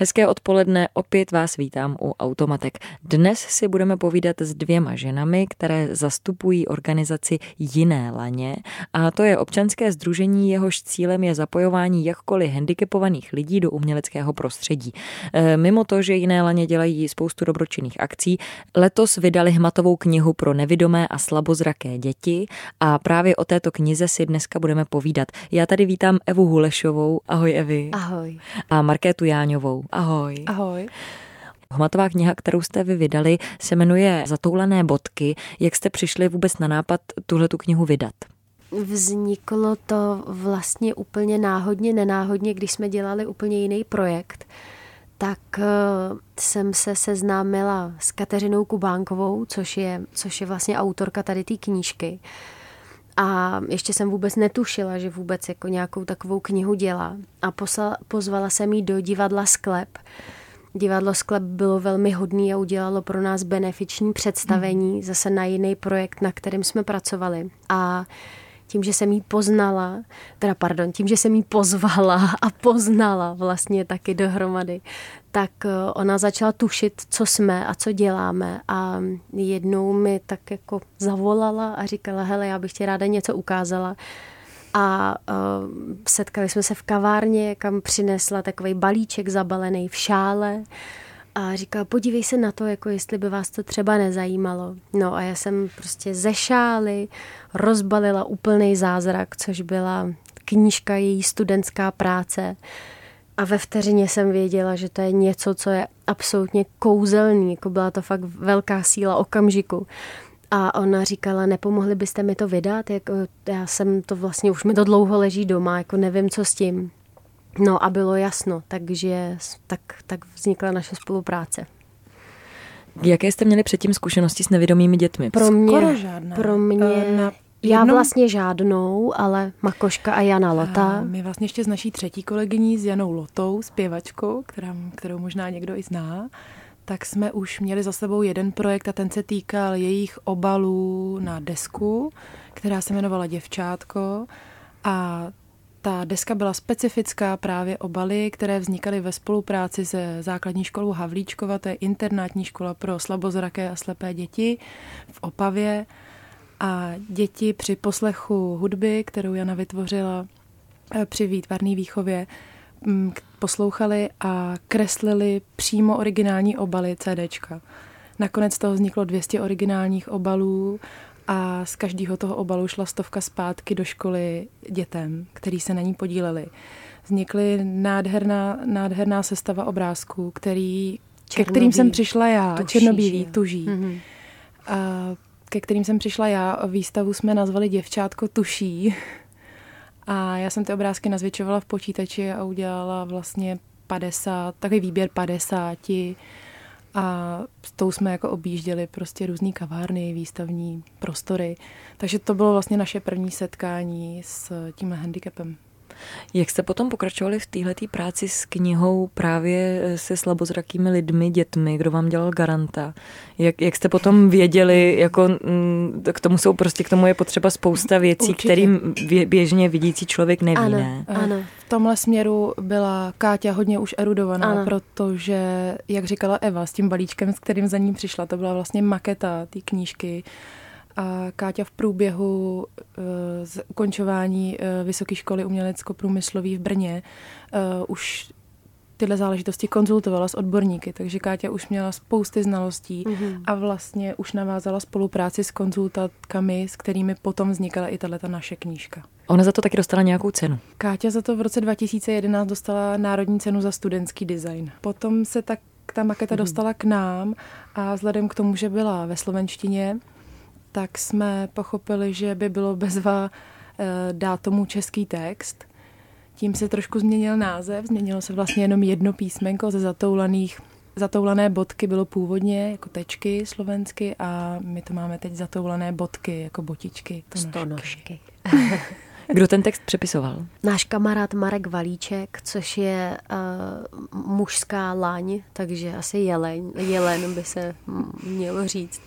Hezké odpoledne, opět vás vítám u Automatek. Dnes si budeme povídat s dvěma ženami, které zastupují organizaci Jiné laně a to je občanské združení, jehož cílem je zapojování jakkoliv handicapovaných lidí do uměleckého prostředí. E, mimo to, že Jiné laně dělají spoustu dobročinných akcí, letos vydali hmatovou knihu pro nevidomé a slabozraké děti a právě o této knize si dneska budeme povídat. Já tady vítám Evu Hulešovou, ahoj Evi. Ahoj. A Markétu Jáňovou, ahoj. Ahoj. Hmatová kniha, kterou jste vy vydali, se jmenuje Zatoulané bodky. Jak jste přišli vůbec na nápad tuhle tu knihu vydat? Vzniklo to vlastně úplně náhodně, nenáhodně, když jsme dělali úplně jiný projekt. Tak uh, jsem se seznámila s Kateřinou Kubánkovou, což je, což je vlastně autorka tady té knížky. A ještě jsem vůbec netušila, že vůbec jako nějakou takovou knihu dělá. A poslala, pozvala jsem jí do divadla Sklep. Divadlo Sklep bylo velmi hodný a udělalo pro nás benefiční představení mm. zase na jiný projekt, na kterém jsme pracovali. A tím, že jsem jí poznala, teda pardon, tím, že jsem jí pozvala a poznala vlastně taky dohromady, tak eh, ona začala tušit, co jsme a co děláme a jednou mi tak jako zavolala a říkala, hele, já bych ti ráda něco ukázala. A uh, setkali jsme se v kavárně, kam přinesla takový balíček zabalený v šále a říkala, podívej se na to, jako jestli by vás to třeba nezajímalo. No a já jsem prostě ze šály rozbalila úplný zázrak, což byla knížka její studentská práce. A ve vteřině jsem věděla, že to je něco, co je absolutně kouzelný, jako byla to fakt velká síla okamžiku. A ona říkala, nepomohli byste mi to vydat? Jako, já jsem to vlastně, už mi to dlouho leží doma, jako nevím, co s tím. No a bylo jasno, takže tak, tak vznikla naše spolupráce. Jaké jste měli předtím zkušenosti s nevědomými dětmi? Pro mě, Skoro žádné. Pro mě, Eh, na já jednom- vlastně žádnou, ale Makoška a Jana A Lota. my vlastně ještě s naší třetí kolegyní, s Janou Lotou, zpěvačkou, která, kterou možná někdo i zná, tak jsme už měli za sebou jeden projekt a ten se týkal jejich obalů na desku, která se jmenovala Děvčátko a ta deska byla specifická právě obaly, které vznikaly ve spolupráci se základní školou Havlíčkova, to je internátní škola pro slabozraké a slepé děti v Opavě. A děti při poslechu hudby, kterou Jana vytvořila eh, při výtvarné výchově, mm, poslouchali a kreslili přímo originální obaly CDčka. Nakonec toho vzniklo 200 originálních obalů a z každého toho obalu šla stovka zpátky do školy dětem, který se na ní podíleli. Vznikly nádherná, nádherná sestava obrázků, který, ke kterým jsem přišla já, Tuží, černobílý, jo? tuží. Mhm. A ke kterým jsem přišla já. Výstavu jsme nazvali Děvčátko tuší. A já jsem ty obrázky nazvětšovala v počítači a udělala vlastně 50, takový výběr 50 a s tou jsme jako objížděli prostě různé kavárny, výstavní prostory. Takže to bylo vlastně naše první setkání s tímhle handicapem. Jak jste potom pokračovali v této práci s knihou právě se slabozrakými lidmi, dětmi, kdo vám dělal garanta? Jak, jak jste potom věděli, jako mm, k tomu jsou prostě, k tomu je potřeba spousta věcí, Určitě. kterým bě- běžně vidící člověk neví, Ano, ne? ano. V tomhle směru byla Káťa hodně už erudovaná, Ano. protože, jak říkala Eva, s tím balíčkem, s kterým za ní přišla, to byla vlastně maketa té knížky. A Káťa v průběhu z ukončování eh, Vysoké školy umělecko-průmyslové v Brně eh, už tyhle záležitosti konzultovala s odborníky, takže Káťa už měla spousty znalostí Mhm. a vlastně už navázala spolupráci s konzultantkami, s kterými potom vznikala i tato naše knížka. Ona za to taky dostala nějakou cenu. Káťa za to v roce 2011 dostala Národní cenu za studentský design. Potom se tak ta maketa dostala k nám a vzhledem k tomu, že byla ve slovenštině, tak jsme pochopili, že by bylo bezva eh, dát tomu český text. Tím se trošku změnil název, změnilo se vlastně jenom jedno písmenko ze zatoulaných Zatoulané bodky bylo původně jako tečky slovensky a my to máme teď zatoulané bodky jako botičky. to nožky. Stonožky. Kdo ten text přepisoval? Náš kamarád Marek Valíček, což je uh, mužská laň, takže asi jeleň, jelen by se mělo říct.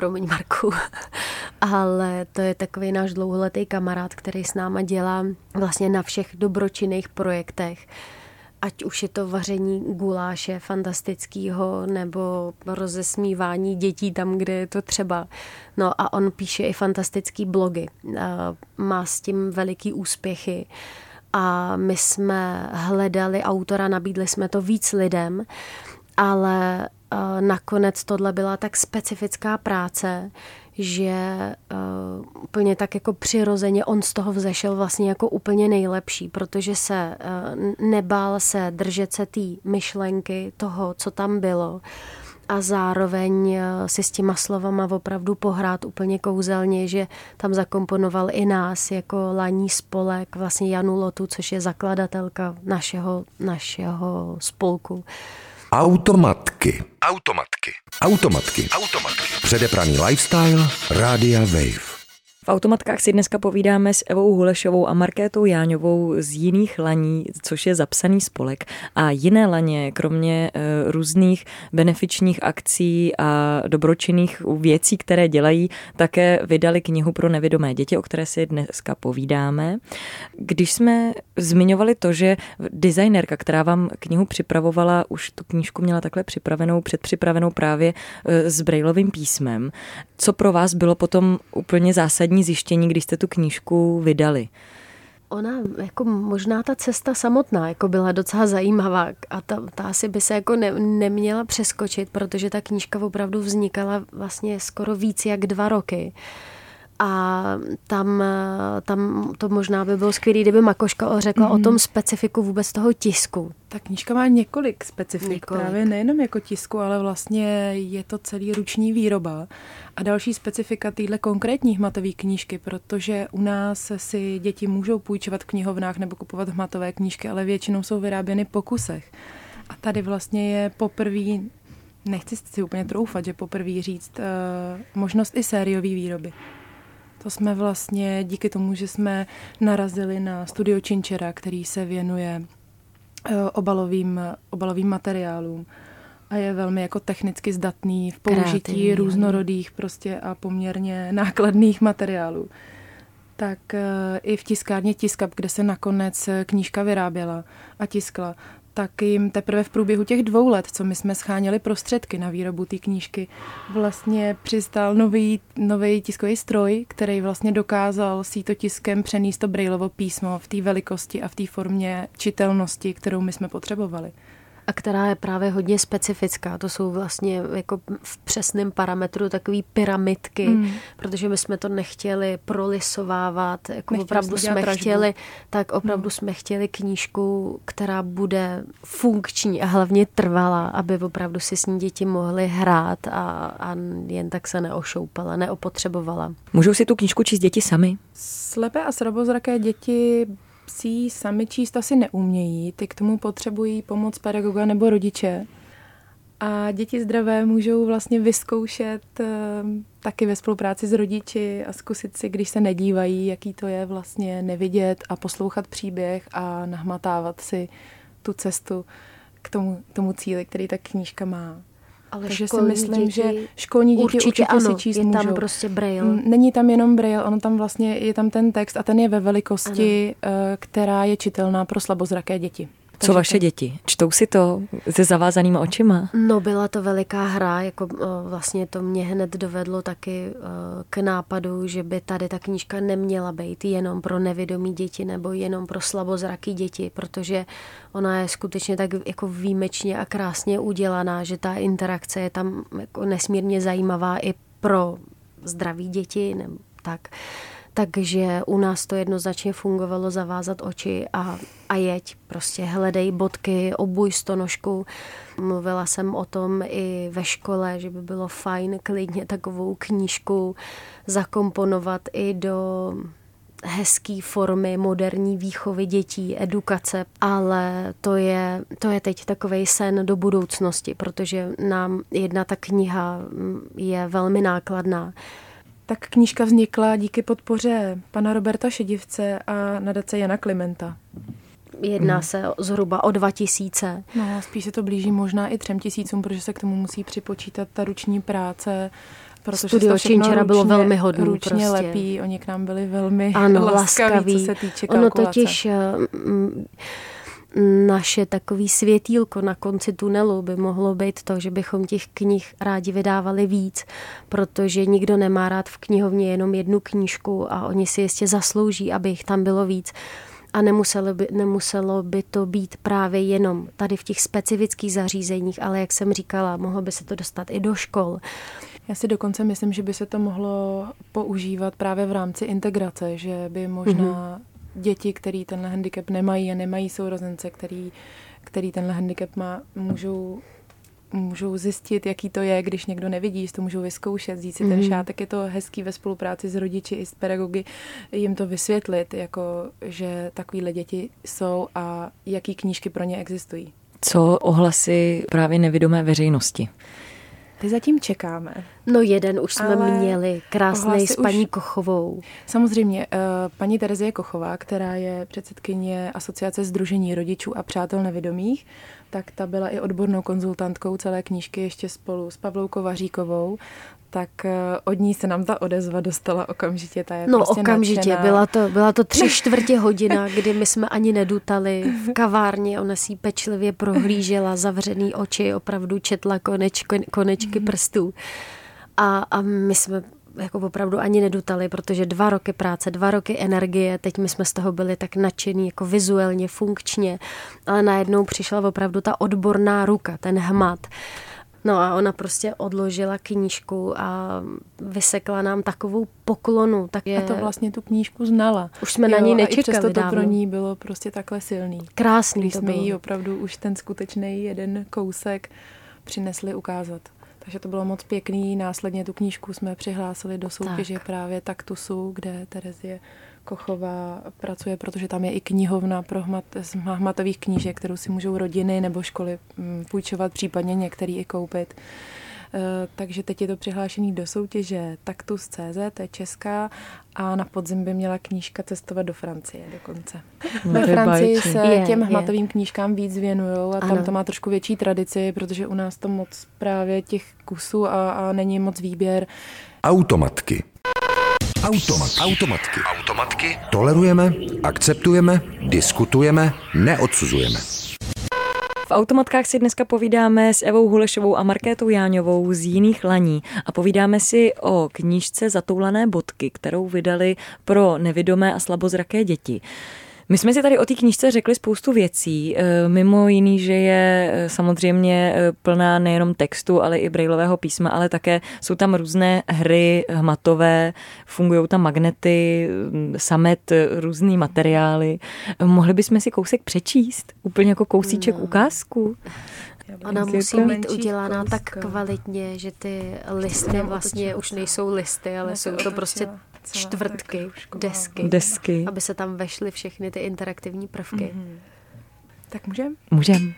Promiň, Marku. Ale to je takový náš dlouholetý kamarád, který s náma dělá vlastně na všech dobročinných projektech ať už je to vaření guláše fantastického nebo rozesmívání dětí tam, kde je to třeba. No a on píše i fantastický blogy. Má s tím veliký úspěchy. A my jsme hledali autora, nabídli jsme to víc lidem, ale nakonec tohle byla tak specifická práce, že uh, úplně tak jako přirozeně on z toho vzešel vlastně jako úplně nejlepší, protože se uh, nebál se držet se té myšlenky toho, co tam bylo a zároveň si s těma slovama opravdu pohrát úplně kouzelně, že tam zakomponoval i nás jako laní spolek, vlastně Janu Lotu, což je zakladatelka našeho, našeho spolku. Automatky. Automatky. Automatky. Automatky. Předepraný lifestyle Rádia Wave. Automatkách si dneska povídáme s Evou Hulešovou a Markétou Jáňovou z jiných laní, což je zapsaný spolek. A jiné laně, kromě e, různých benefičních akcí a dobročinných věcí, které dělají, také vydali knihu pro nevědomé děti, o které si dneska povídáme. Když jsme zmiňovali to, že designerka, která vám knihu připravovala, už tu knížku měla takhle připravenou, předpřipravenou právě e, s brailovým písmem, co pro vás bylo potom úplně zásadní zásadní zjištění, když jste tu knížku vydali? Ona, jako možná ta cesta samotná, jako byla docela zajímavá a ta, ta asi by se jako ne, neměla přeskočit, protože ta knížka opravdu vznikala vlastně skoro víc jak dva roky. A tam, tam to možná by bylo skvělé, kdyby Makoška řekla mm-hmm. o tom specifiku vůbec toho tisku. Ta knížka má několik specifik, několik. právě nejenom jako tisku, ale vlastně je to celý ruční výroba. A další specifika téhle konkrétní hmatové knížky, protože u nás si děti můžou půjčovat v knihovnách nebo kupovat hmatové knížky, ale většinou jsou vyráběny po kusech. A tady vlastně je poprvé, nechci si úplně troufat, že poprvé říct, uh, možnost i sériové výroby. To jsme vlastně díky tomu, že jsme narazili na studio Činčera, který se věnuje eh, obalovým, obalovým materiálům a je velmi jako technicky zdatný v použití Kreativní. různorodých prostě a poměrně nákladných materiálů. Tak eh, i v tiskárně Tiskap, kde se nakonec knížka vyráběla a tiskla, tak jim teprve v průběhu těch dvou let, co my jsme scháněli prostředky na výrobu té knížky, vlastně přistál nový, nový tiskový stroj, který vlastně dokázal sítotiskem přenést to Braillovo písmo v té velikosti a v té formě čitelnosti, kterou my jsme potřebovali a která je právě hodně specifická. To jsou vlastně jako v přesném parametru takové pyramidky, mm. protože my jsme to nechtěli prolisovávat, jako nechtěli opravdu jsme tražbu. chtěli, tak opravdu mm. jsme chtěli knížku, která bude funkční a hlavně trvalá, aby opravdu si s ní děti mohly hrát a, a jen tak se neošoupala, neopotřebovala. Můžou si tu knížku číst děti sami? Slepé a srabozraké děti si sami číst asi neumějí, ty k tomu potřebují pomoc pedagoga nebo rodiče. A děti zdravé můžou vlastně vyzkoušet uh, taky ve spolupráci s rodiči a zkusit si, když se nedívají, jaký to je vlastně nevidět a poslouchat příběh a nahmatávat si tu cestu k tomu, tomu cíli, který ta knížka má. Ale Takže si myslím, děti, že školní děti určitě, určitě ano, si číst je můžou. tam prostě braille. Není tam jenom braille, ono tam vlastně je tam ten text a ten je ve velikosti, ano. Eh, která je čitelná pro slabozraké děti. Co vaše to... děti? Čtou si to se zavázanýma očima? No byla to veliká hra, jako vlastně to mě hned dovedlo taky k nápadu, že by tady ta knížka neměla být jenom pro nevědomí děti nebo jenom pro slabozraký děti, protože ona je skutečně tak jako výjimečně a krásně udělaná, že ta interakce je tam jako nesmírně zajímavá i pro zdraví děti nebo tak. Takže u nás to jednoznačně fungovalo zavázat oči a, a jeď. Prostě hledej bodky, obuj stonožku. Mluvila jsem o tom i ve škole, že by bylo fajn klidně takovou knížku zakomponovat i do hezký formy moderní výchovy dětí, edukace, ale to je, to je teď takový sen do budoucnosti, protože nám jedna ta kniha je velmi nákladná Tak knížka vznikla díky podpoře pana Roberta Šedivce a nadace Jana Klimenta. Jedná hmm. se zhruba o 2000. No, spíš se to blíží možná i třem tisícům, protože se k tomu musí připočítat ta ruční práce, Protože Studio Činčera bylo velmi hodný. Ručně prostě. lepí, oni k nám byli velmi ano, laskaví, laskaví, co se týče kalkulace. Ono totiž mm, naše takový světýlko na konci tunelu by mohlo být to, že bychom těch knih rádi vydávali víc, protože nikdo nemá rád v knihovně jenom jednu knížku a oni si jistě zaslouží, aby jich tam bylo víc. A nemuselo by, nemuselo by to být právě jenom tady v těch specifických zařízeních, ale jak jsem říkala, mohlo by se to dostat i do škol. Já si dokonce myslím, že by se to mohlo používat právě v rámci integrace, že by možná mm-hmm děti, který tenhle handicap nemají a nemají sourozence, který, který tenhle handicap má, můžou můžou zjistit, jaký to je, když někdo nevidí, to můžou vyzkoušet, vzít si mm. ten mhm. šátek. Je to hezký ve spolupráci s rodiči i s pedagogy jim to vysvětlit, jako že takovýhle děti jsou a jaký knížky pro ně existují. Co ohlasy právě nevidomé veřejnosti? Ty zatím čekáme. No jeden už jsme Ale měli, krásný s paní už... Kochovou. Samozřejmě, uh, paní Terezie Kochová, která je předsedkyně Asociace Združení rodičů a přátel nevidomých, tak ta byla i odbornou konzultantkou celé knížky ještě spolu s Pavlou Kovaříkovou, tak eh, od ní se nám ta odezva dostala okamžitě. Ta je no prostě okamžitě, byla to, byla to tři čtvrtě hodina, kdy my jsme ani nedutali v kavárně, ona si pečlivě prohlížela zavřený oči, opravdu četla koneč, konečky mhm. prstů. A, a my jsme jako opravdu ani nedutali, protože dva roky práce, dva roky energie, teď my jsme z toho byli tak nadšení, jako vizuálně, funkčně, ale najednou přišla opravdu ta odborná ruka, ten hmat. No a ona prostě odložila knížku a vysekla nám takovou poklonu. Tak je... A to vlastně tu knížku znala. Už jsme jo, na ní nečekali a i to pro ní bylo prostě takhle silný. Krásný Když to jsme bylo. jí opravdu už ten skutečný jeden kousek přinesli ukázat. Takže to bylo moc pěkný. Následně tu knížku jsme přihlásili do soutěže tak. právě Taktusu, kde Terezie Kochová pracuje, protože tam je i knihovna pro hmat, hmatových knížek, kterou si můžou rodiny nebo školy mm, půjčovat, případně některý i koupit. Eh, takže teď je to přihlášený do soutěže Taktus.cz, to je česká, a na podzim by měla knížka cestovat do Francie dokonce. No, Ve Francii se je, těm hmatovým je. knížkám víc věnují a ano. tam to má trošku větší tradici, protože u nás to moc právě těch kusů a, a není moc výběr. Automatky. Automat. Automatky. Automatky. Tolerujeme, akceptujeme, diskutujeme, neodsuzujeme. V automatkách si dneska povídáme s Evou Hulešovou a Markétou Jáňovou z jiných laní a povídáme si o knížce Zatoulané bodky, kterou vydali pro nevidomé a slabozraké děti. My jsme si tady o té knížce řekli spoustu věcí, eh, mimo jiný, že je eh, samozřejmě eh, plná nejenom textu, ale i brailového písma, ale také jsou tam různé hry hmatové, fungují tam magnety, mm, samet, různý materiály. Mohli bychom si kousek přečíst? Úplně jako kousíček no. ukázku? Ona musí být udělána tak kvalitně, že ty listy vlastně už nejsou listy, ale jsou to prostě čtvrtky, desky, desky, aby se tam vešly všechny ty interaktivní prvky. Mm-hmm. Tak můžem? Můžem.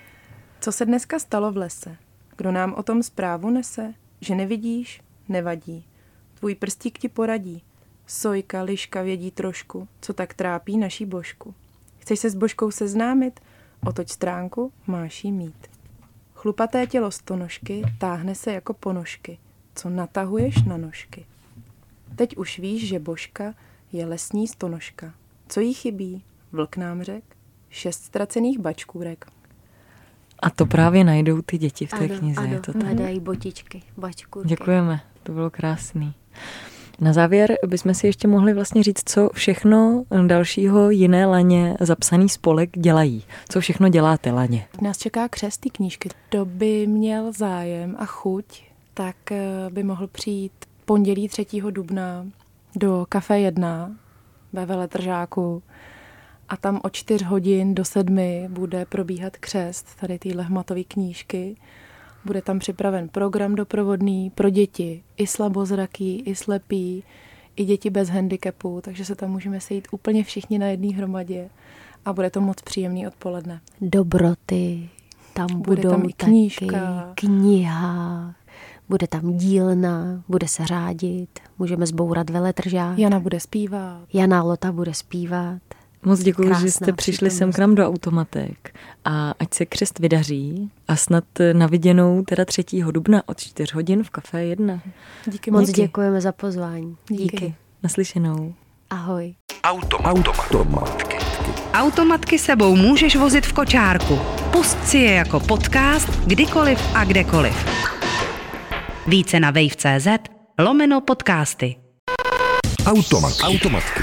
Co se dneska stalo v lese? Kdo nám o tom zprávu nese? Že nevidíš? Nevadí. Tvůj prstík ti poradí. Sojka, liška vědí trošku, co tak trápí naší božku. Chceš se s božkou seznámit? Otoč stránku, máš jí mít. Chlupaté tělo stonožky táhne se jako ponožky, co natahuješ na nožky. Teď už víš, že Božka je lesní stonožka. Co jí chybí? Vlk nám řek. Šest ztracených bačkůrek. A to právě najdou ty děti v té ano, knize. Ano, je to tak? hledají botičky, bačkůrky. Děkujeme, to bylo krásný. Na závěr bychom si ještě mohli vlastně říct, co všechno dalšího jiné laně zapsaný spolek dělají. Co všechno děláte laně? Nás čeká křest té knížky. Kdo by měl zájem a chuť, tak eh, by mohl přijít pondělí 3. dubna do Kafe 1 ve Veletržáku a tam od 4 hodin do 7 bude probíhat křest tady téhle hmatové knížky. Bude tam připraven program doprovodný pro děti, i slabozraký, i slepý, i děti bez handicapu, takže se tam můžeme sejít úplně všichni na jedné hromadě a bude to moc příjemný odpoledne. Dobroty, tam bude budou tam i knížka. Taky kniha, Bude tam dílna, bude se řádit, můžeme zbourat veletržák. Jana bude zpívat. Jana Lota bude zpívat. Moc děkuji, Krásná že jste přišli sem k nám do automatek a ať se křest vydaří a snad na viděnou teda 3. dubna od 4 hodin v Café 1. Díky Moc moc. děkujeme za pozvání. Díky. Díky. Naslyšenou. Ahoj. Automatky. Automatky sebou můžeš vozit v kočárku. Pust si je jako podcast kdykoliv a kdekoliv. Více na wave.cz lomeno podcasty. Automatky. Automatky.